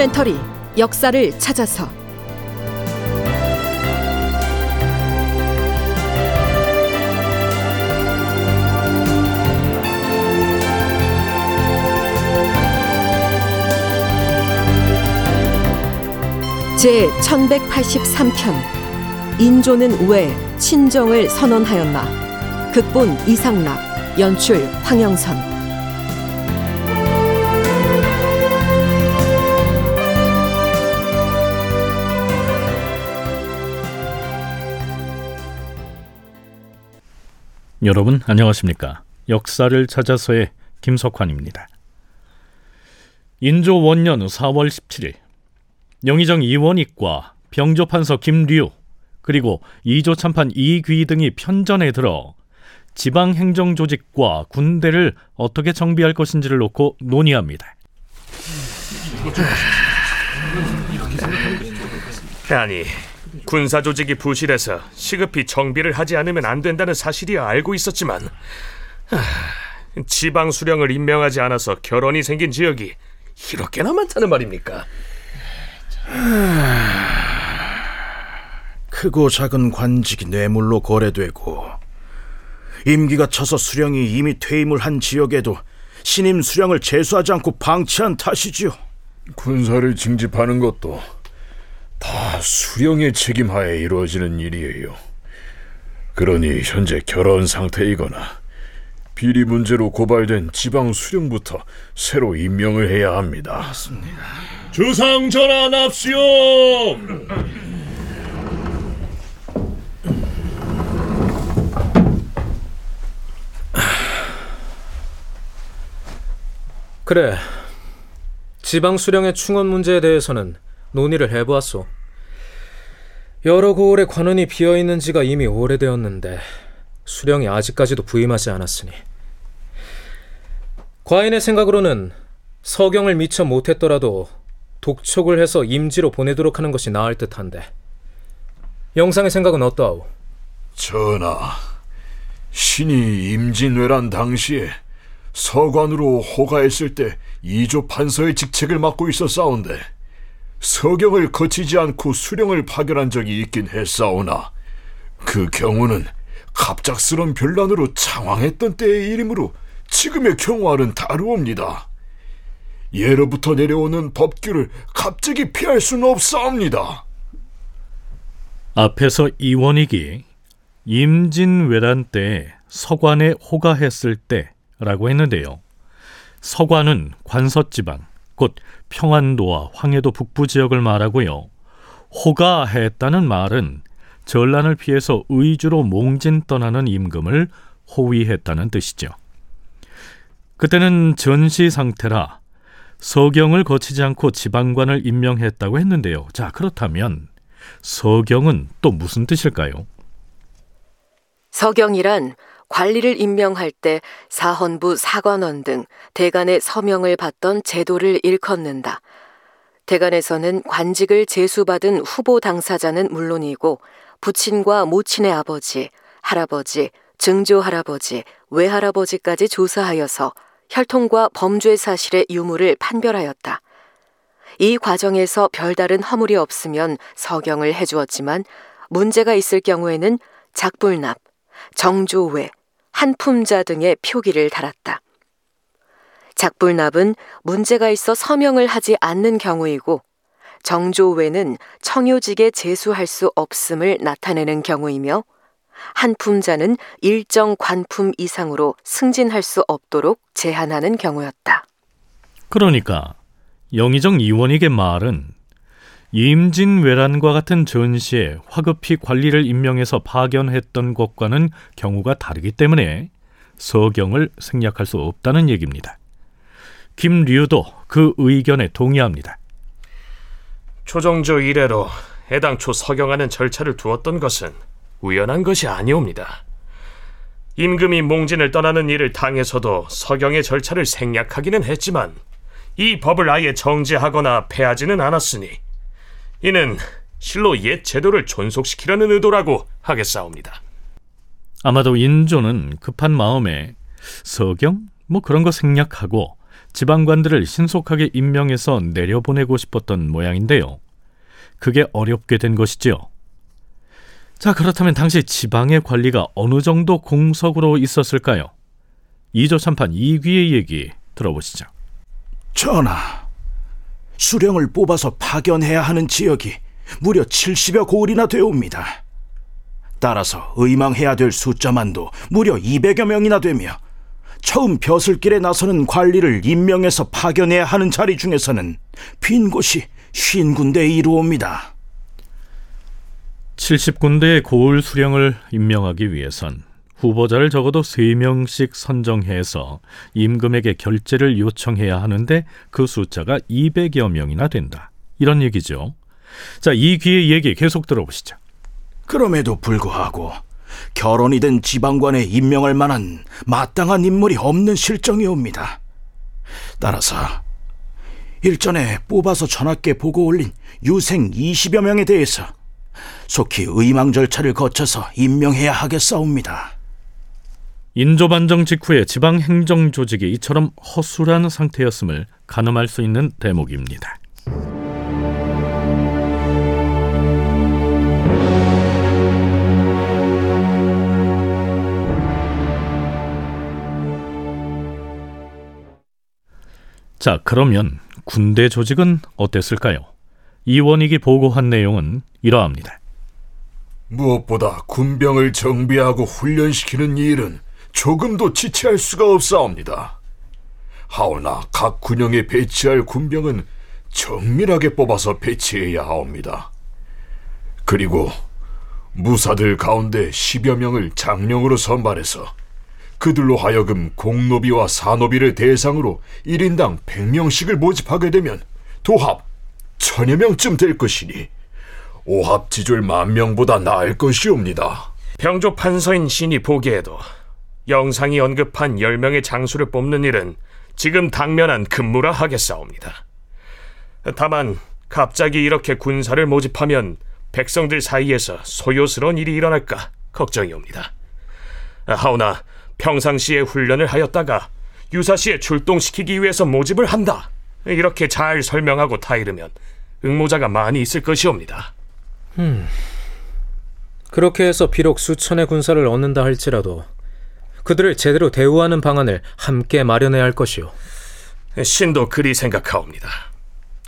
다큐멘터리 역사를 찾아서. 제 1183편 인조는 왜 친정을 선언하였나. 극본 이상락 연출 황영선 여러분 안녕하십니까? 역사를 찾아서의 김석환입니다. 인조 원년 4월 17일 영의정 이원익과 병조판서 김류 그리고 이조 참판 이귀 등이 편전에 들어 지방 행정 조직과 군대를 어떻게 정비할 것인지를 놓고 논의합니다. 아니 군사 조직이 부실해서 시급히 정비를 하지 않으면 안 된다는 사실이야 알고 있었지만 하, 지방 수령을 임명하지 않아서 결혼이 생긴 지역이 이렇게나 많다는 말입니까? 크고 작은 관직이 뇌물로 거래되고 임기가 차서 수령이 이미 퇴임을 한 지역에도 신임 수령을 제수하지 않고 방치한 탓이지요. 군사를 징집하는 것도 다 수령의 책임하에 이루어지는 일이에요. 그러니 현재 결혼 상태이거나 비리 문제로 고발된 지방 수령부터 새로 임명을 해야 합니다. 맞습니다. 주상 전환합시오. 그래. 지방 수령의 충원 문제에 대해서는 논의를 해보았소. 여러 고을의 관원이 비어 있는 지가 이미 오래되었는데 수령이 아직까지도 부임하지 않았으니 과인의 생각으로는 서경을 미처 못했더라도 독촉을 해서 임지로 보내도록 하는 것이 나을 듯한데 영상의 생각은 어떠하오? 전하, 신이 임진왜란 당시에 서관으로 호가했을 때 이조 판서의 직책을 맡고 있었사온데 서경을 거치지 않고 수령을 파견한 적이 있긴 했사오나 그 경우는 갑작스런 변란으로 창황했던 때의 일이므로 지금의 경우와는 다르옵니다. 예로부터 내려오는 법규를 갑자기 피할 수는 없사옵니다. 앞에서 이원익이 임진왜란 때 서관에 호가했을 때라고 했는데요. 서관은 관서 지방, 곧 평안도와 황해도 북부 지역을 말하고요. 호가했다는 말은 전란을 피해서 의주로 몽진 떠나는 임금을 호위했다는 뜻이죠. 그때는 전시 상태라 서경을 거치지 않고 지방관을 임명했다고 했는데요. 자, 그렇다면 서경은 또 무슨 뜻일까요? 서경이란 관리를 임명할 때 사헌부 사관원 등 대간의 서명을 받던 제도를 일컫는다. 대간에서는 관직을 제수받은 후보 당사자는 물론이고 부친과 모친의 아버지, 할아버지, 증조 할아버지, 외할아버지까지 조사하여서 혈통과 범죄 사실의 유무를 판별하였다. 이 과정에서 별다른 허물이 없으면 서경을 해주었지만 문제가 있을 경우에는 작불납, 정조외, 한품자 등의 표기를 달았다. 작불납은 문제가 있어 서명을 하지 않는 경우이고 정조외는 청요직에 제수할 수 없음을 나타내는 경우이며 한품자는 일정 관품 이상으로 승진할 수 없도록 제한하는 경우였다. 그러니까 영의정 이원익의 말은 임진왜란과 같은 전시에 화급히 관리를 임명해서 파견했던 것과는 경우가 다르기 때문에 서경을 생략할 수 없다는 얘기입니다. 김류도 그 의견에 동의합니다. 초정조 이래로 해당초 서경하는 절차를 두었던 것은 우연한 것이 아니옵니다. 임금이 몽진을 떠나는 일을 당해서도 서경의 절차를 생략하기는 했지만 이 법을 아예 정지하거나 폐하지는 않았으니 이는 실로 옛 제도를 존속시키려는 의도라고 하겠사옵니다. 아마도 인조는 급한 마음에 서경 뭐 그런 거 생략하고 지방관들을 신속하게 임명해서 내려보내고 싶었던 모양인데요. 그게 어렵게 된 것이지요. 자, 그렇다면 당시 지방의 관리가 어느 정도 공석으로 있었을까요? 이조 참판 이귀의 얘기 들어보시죠. 전하, 수령을 뽑아서 파견해야 하는 지역이 무려 70여 고을이나 되옵니다. 따라서 의망해야 될 숫자만도 무려 200여 명이나 되며 처음 벼슬길에 나서는 관리를 임명해서 파견해야 하는 자리 중에서는 빈 곳이 쉰 군데 이루옵니다. 70군데의 고을 수령을 임명하기 위해선 후보자를 적어도 3명씩 선정해서 임금에게 결재를 요청해야 하는데 그 숫자가 200여 명이나 된다. 이런 얘기죠. 자, 이 귀의 얘기 계속 들어보시죠. 그럼에도 불구하고 결혼이 된 지방관에 임명할 만한 마땅한 인물이 없는 실정이옵니다. 따라서 일전에 뽑아서 전하께 보고 올린 유생 20여 명에 대해서 속히 의망 절차를 거쳐서 임명해야 하겠사옵니다. 인조 반정 직후에 지방 행정 조직이 이처럼 허술한 상태였음을 가늠할 수 있는 대목입니다. 자, 그러면 군대 조직은 어땠을까요? 이원익이 보고한 내용은 이러합니다. 무엇보다 군병을 정비하고 훈련시키는 일은 조금도 지체할 수가 없사옵니다. 하오나 각 군영에 배치할 군병은 정밀하게 뽑아서 배치해야 하옵니다. 그리고 무사들 가운데 10여 명을 장령으로 선발해서 그들로 하여금 공노비와 사노비를 대상으로 1인당 100명씩을 모집하게 되면 도합 천여 명쯤 될 것이니 오합지졸 만 명보다 나을 것이옵니다. 병조 판서인 신이 보기에도 영상이 언급한 10명의 장수를 뽑는 일은 지금 당면한 근무라 하겠사옵니다. 다만 갑자기 이렇게 군사를 모집하면 백성들 사이에서 소요스러운 일이 일어날까 걱정이옵니다. 하오나 평상시에 훈련을 하였다가 유사시에 출동시키기 위해서 모집을 한다. 이렇게 잘 설명하고 타이르면 응모자가 많이 있을 것이옵니다. 그렇게 해서 비록 수천의 군사를 얻는다 할지라도 그들을 제대로 대우하는 방안을 함께 마련해야 할 것이오. 신도 그리 생각하옵니다.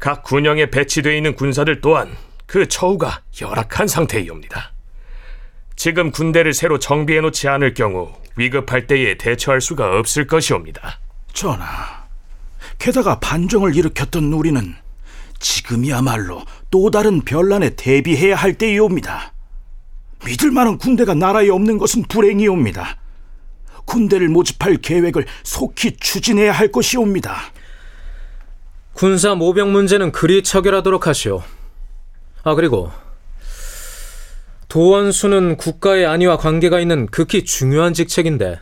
각 군영에 배치되어 있는 군사들 또한 그 처우가 열악한 상태이옵니다. 지금 군대를 새로 정비해 놓지 않을 경우 위급할 때에 대처할 수가 없을 것이옵니다. 전하, 게다가 반정을 일으켰던 우리는 지금이야말로 또 다른 변란에 대비해야 할 때이옵니다. 믿을 만한 군대가 나라에 없는 것은 불행이옵니다. 군대를 모집할 계획을 속히 추진해야 할 것이옵니다. 군사 모병 문제는 그리 처결하도록 하시오. 아 그리고 도원수는 국가의 안위와 관계가 있는 극히 중요한 직책인데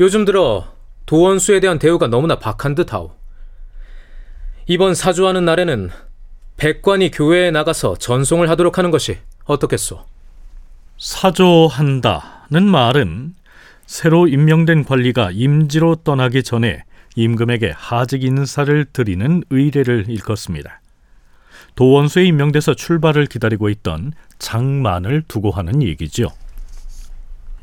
요즘 들어 도원수에 대한 대우가 너무나 박한 듯하오. 이번 사주하는 날에는 백관이 교회에 나가서 전송을 하도록 하는 것이 어떻겠소? 사조한다는 말은 새로 임명된 관리가 임지로 떠나기 전에 임금에게 하직 인사를 드리는 의례를 일컫습니다. 도원수에 임명돼서 출발을 기다리고 있던 장만을 두고 하는 얘기죠.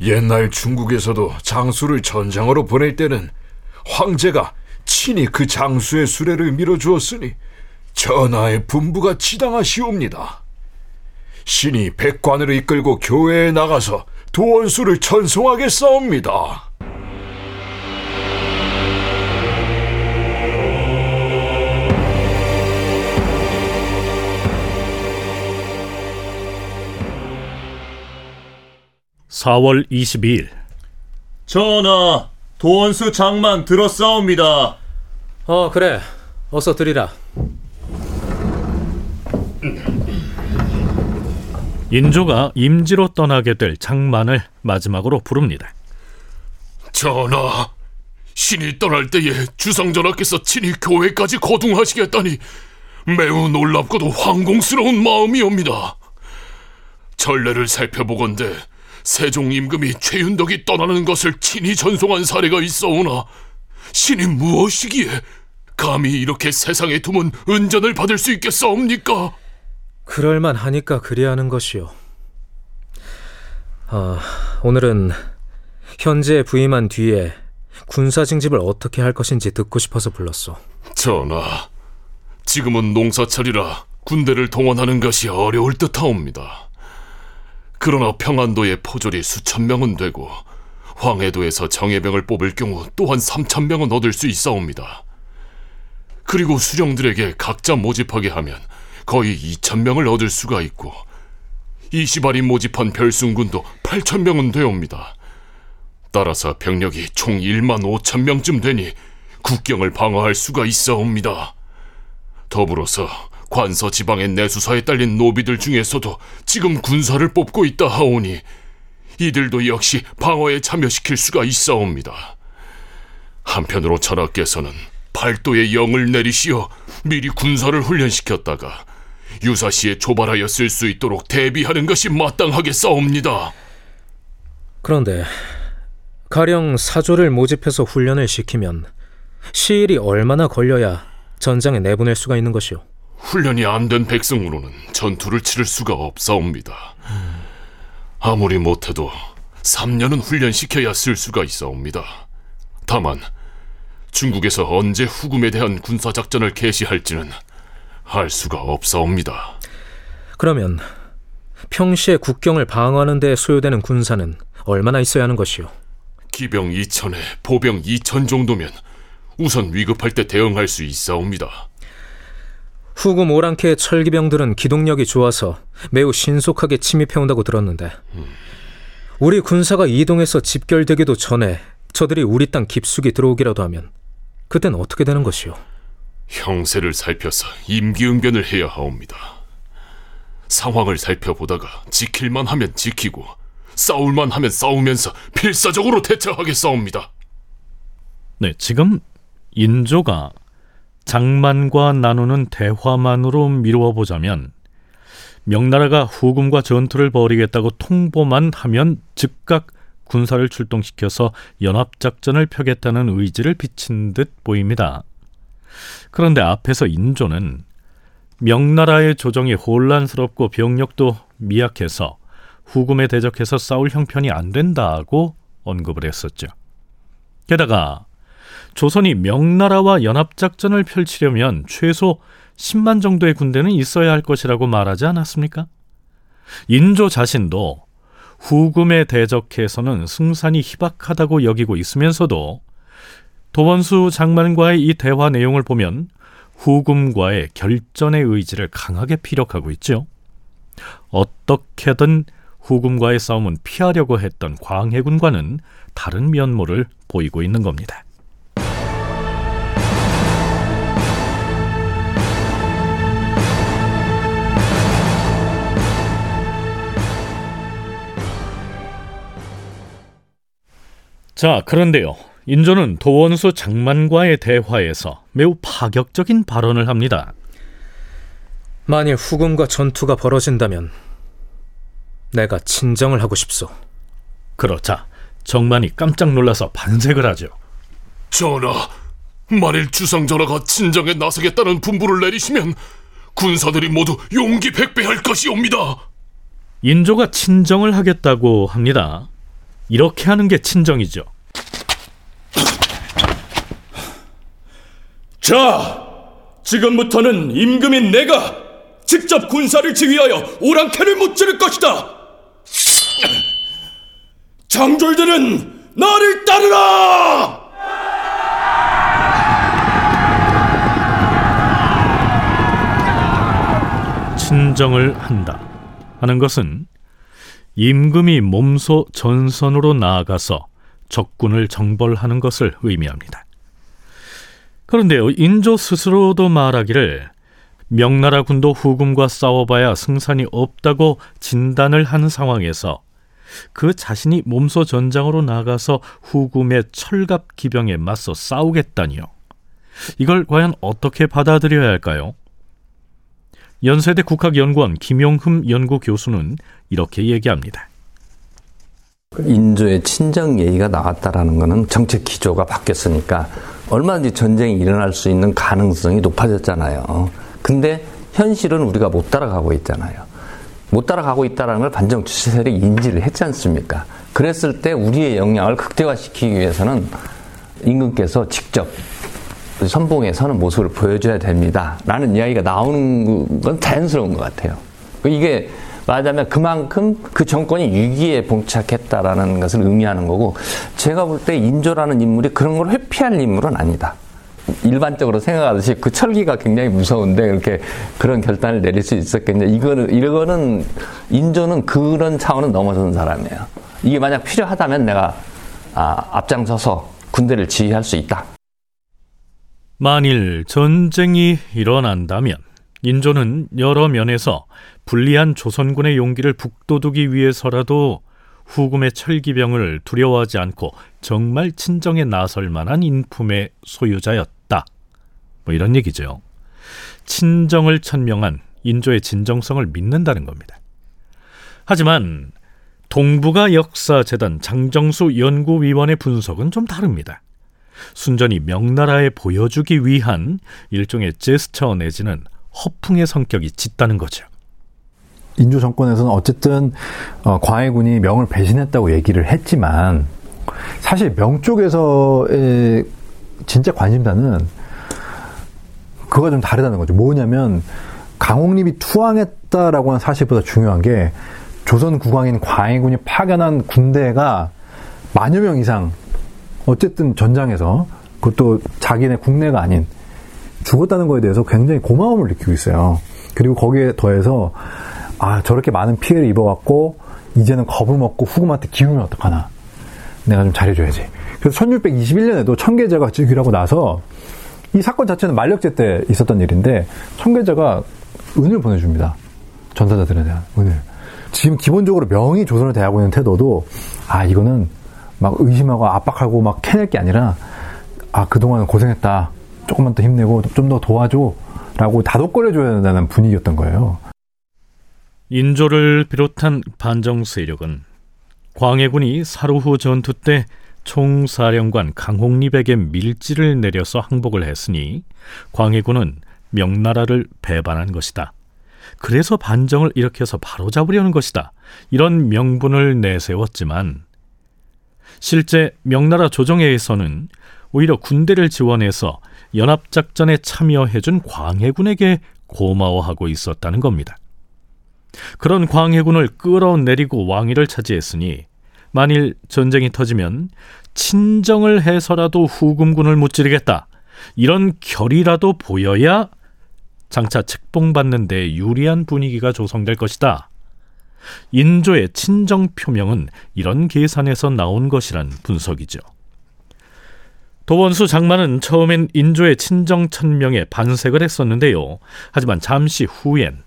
옛날 중국에서도 장수를 전장으로 보낼 때는 황제가 친히 그 장수의 수레를 밀어주었으니 전하의 분부가 지당하시옵니다. 신이 백관을 이끌고 교회에 나가서 도원수를 전송하겠사옵니다. (4월 22일) 전하, 도원수 장만 들었사옵니다. 어 그래 어서 드리라. 인조가 임지로 떠나게 될 장만을 마지막으로 부릅니다. 전하, 신이 떠날 때에 주상전하께서 친히 교회까지 거둥하시겠다니 매우 놀랍고도 황공스러운 마음이옵니다. 전례를 살펴보건대 세종 임금이 최윤덕이 떠나는 것을 친히 전송한 사례가 있어오나 신이 무엇이기에 감히 이렇게 세상에 두면 은전을 받을 수 있겠사옵니까? 그럴만 하니까 그리하는 것이요. 아, 오늘은 현재에 부임한 뒤에 군사 징집을 어떻게 할 것인지 듣고 싶어서 불렀소. 전하, 지금은 농사철이라 군대를 동원하는 것이 어려울 듯하옵니다. 그러나 평안도의 포졸이 수천 명은 되고 황해도에서 정예병을 뽑을 경우 또한 삼천 명은 얻을 수 있사옵니다. 그리고 수령들에게 각자 모집하게 하면 거의 이천 명을 얻을 수가 있고 이시발이 모집한 별순군도 팔천 명은 되옵니다. 따라서 병력이 총 1만 5천 명쯤 되니 국경을 방어할 수가 있사옵니다. 더불어서 관서 지방의 내수사에 딸린 노비들 중에서도 지금 군사를 뽑고 있다 하오니 이들도 역시 방어에 참여시킬 수가 있사옵니다. 한편으로 전하께서는 팔도에 영을 내리시어 미리 군사를 훈련시켰다가 유사시에 조발하여 쓸 수 있도록 대비하는 것이 마땅하겠사옵니다. 그런데 가령 사조를 모집해서 훈련을 시키면 시일이 얼마나 걸려야 전장에 내보낼 수가 있는 것이오? 훈련이 안 된 백성으로는 전투를 치를 수가 없사옵니다. 아무리 못해도 3년은 훈련시켜야 쓸 수가 있사옵니다. 다만 중국에서 언제 후금에 대한 군사작전을 개시할지는 알 수가 없사옵니다. 그러면 평시에 국경을 방어하는 데 소요되는 군사는 얼마나 있어야 하는 것이오? 기병 2천에 보병 2천 정도면 우선 위급할 때 대응할 수 있사옵니다. 후금 오랑캐의 철기병들은 기동력이 좋아서 매우 신속하게 침입해온다고 들었는데 우리 군사가 이동해서 집결되기도 전에 저들이 우리 땅 깊숙이 들어오기라도 하면 그땐 어떻게 되는 것이오? 형세를 살펴서 임기응변을 해야 하옵니다. 상황을 살펴보다가 지킬만 하면 지키고 싸울만 하면 싸우면서 필사적으로 대처하겠사옵니다. 네, 지금 인조가 장만과 나누는 대화만으로 미루어 보자면 명나라가 후금과 전투를 벌이겠다고 통보만 하면 즉각 군사를 출동시켜서 연합작전을 펴겠다는 의지를 비친 듯 보입니다. 그런데 앞에서 인조는 명나라의 조정이 혼란스럽고 병력도 미약해서 후금에 대적해서 싸울 형편이 안 된다고 언급을 했었죠. 게다가 조선이 명나라와 연합작전을 펼치려면 최소 10만 정도의 군대는 있어야 할 것이라고 말하지 않았습니까? 인조 자신도 후금에 대적해서는 승산이 희박하다고 여기고 있으면서도 도원수 장만과의 이 대화 내용을 보면 후금과의 결전의 의지를 강하게 피력하고 있죠. 어떻게든 후금과의 싸움은 피하려고 했던 광해군과는 다른 면모를 보이고 있는 겁니다. 자, 그런데요. 인조는 도원수 장만과의 대화에서 매우 파격적인 발언을 합니다. 만일 후금과 전투가 벌어진다면 내가 친정을 하고 싶소. 그러자 정만이 깜짝 놀라서 반색을 하죠. 전하, 만일 주상전하가 친정에 나서겠다는 분부를 내리시면 군사들이 모두 용기 백배할 것이옵니다. 인조가 친정을 하겠다고 합니다. 이렇게 하는 게 친정이죠. 자, 지금부터는 임금인 내가 직접 군사를 지휘하여 오랑캐를 무찌를 것이다. 장졸들은 나를 따르라! 친정을 한다 하는 것은 임금이 몸소 전선으로 나아가서 적군을 정벌하는 것을 의미합니다. 그런데요, 인조 스스로도 말하기를 명나라 군도 후금과 싸워봐야 승산이 없다고 진단을 한 상황에서 그 자신이 몸소 전장으로 나가서 후금의 철갑 기병에 맞서 싸우겠다니요. 이걸 과연 어떻게 받아들여야 할까요? 연세대 국학연구원 김용흠 연구교수는 이렇게 얘기합니다. 인조의 친정 예의가 나왔다라는 것은 정책 기조가 바뀌었으니까 얼마든지 전쟁이 일어날 수 있는 가능성이 높아졌잖아요. 근데 현실은 우리가 못 따라가고 있잖아요. 못 따라가고 있다는 걸 반정 주체 세력이 인지를 했지 않습니까? 그랬을 때 우리의 역량을 극대화시키기 위해서는 임금께서 직접 선봉에 서는 모습을 보여줘야 됩니다. 라는 이야기가 나오는 건 자연스러운 것 같아요. 이게 말하자면 그만큼 그 정권이 위기에 봉착했다라는 것을 의미하는 거고 제가 볼 때 인조라는 인물이 그런 걸 회피할 인물은 아니다. 일반적으로 생각하듯이 그 철기가 굉장히 무서운데 그렇게 그런 결단을 내릴 수 있었겠냐. 이거는, 이거는 인조는 그런 차원은 넘어선 사람이에요. 이게 만약 필요하다면 내가 아, 앞장서서 군대를 지휘할 수 있다. 만일 전쟁이 일어난다면 인조는 여러 면에서 불리한 조선군의 용기를 북돋우기 위해서라도 후금의 철기병을 두려워하지 않고 정말 친정에 나설 만한 인품의 소유자였다. 뭐 이런 얘기죠. 친정을 천명한 인조의 진정성을 믿는다는 겁니다. 하지만 동북아 역사재단 장정수 연구위원의 분석은 좀 다릅니다. 순전히 명나라에 보여주기 위한 일종의 제스처 내지는 허풍의 성격이 짙다는 거죠. 인조 정권에서는 어쨌든 어, 광해군이 명을 배신했다고 얘기를 했지만 사실 명 쪽에서의 진짜 관심사는 그거가 좀 다르다는 거죠. 뭐냐면 강홍립이 투항했다라고 하는 사실보다 중요한 게 조선 국왕인 광해군이 파견한 군대가 만여 명 이상 어쨌든 전장에서 그것도 자기네 국내가 아닌 죽었다는 거에 대해서 굉장히 고마움을 느끼고 있어요. 그리고 거기에 더해서 아 저렇게 많은 피해를 입어갖고 이제는 겁을 먹고 후금한테 기우면 어떡하나 내가 좀 잘해줘야지. 그래서 1621년에도 청계제가 즉위라고 나서 이 사건 자체는 만력제 때 있었던 일인데 청계제가 은을 보내줍니다. 전사자들에 대한 은을. 지금 기본적으로 명의 조선을 대하고 있는 태도도 아 이거는 막 의심하고 압박하고 막 캐낼 게 아니라 아 그동안 고생했다 조금만 더 힘내고 좀 더 도와줘 라고 다독거려줘야 된다는 분위기였던 거예요. 인조를 비롯한 반정 세력은 광해군이 사루후 전투 때 총사령관 강홍립에게 밀지를 내려서 항복을 했으니 광해군은 명나라를 배반한 것이다. 그래서 반정을 일으켜서 바로잡으려는 것이다. 이런 명분을 내세웠지만 실제 명나라 조정회에서는 오히려 군대를 지원해서 연합작전에 참여해준 광해군에게 고마워하고 있었다는 겁니다. 그런 광해군을 끌어내리고 왕위를 차지했으니 만일 전쟁이 터지면 친정을 해서라도 후금군을 무찌르겠다. 이런 결이라도 보여야 장차 책봉받는 데 유리한 분위기가 조성될 것이다. 인조의 친정 표명은 이런 계산에서 나온 것이란 분석이죠. 도원수 장만은 처음엔 인조의 친정 천명에 반색을 했었는데요. 하지만 잠시 후엔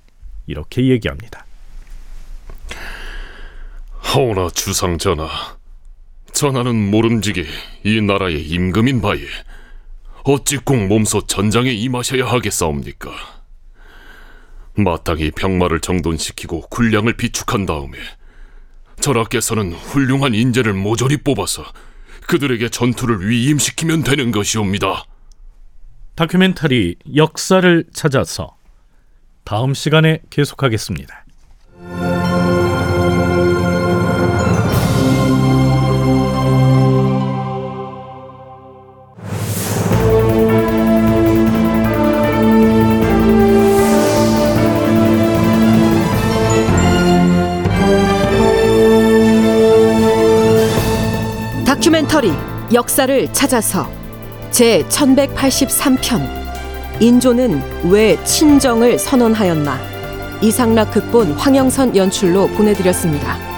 이렇게 얘기합니다. 하오나 주상 전하, 전하는 모름지기 이 나라의 임금인 바에 어찌 꼭 몸소 전장에 임하셔야 하겠사옵니까? 마땅히 병마를 정돈시키고 군량을 비축한 다음에 전하께서는 훌륭한 인재를 모조리 뽑아서 그들에게 전투를 위임시키면 되는 것이옵니다. 다큐멘터리 역사를 찾아서 다음 시간에 계속하겠습니다. 다큐멘터리 역사를 찾아서 제 1183편 인조는 왜 친정을 선언하였나 이상락 극본 황영선 연출로 보내드렸습니다.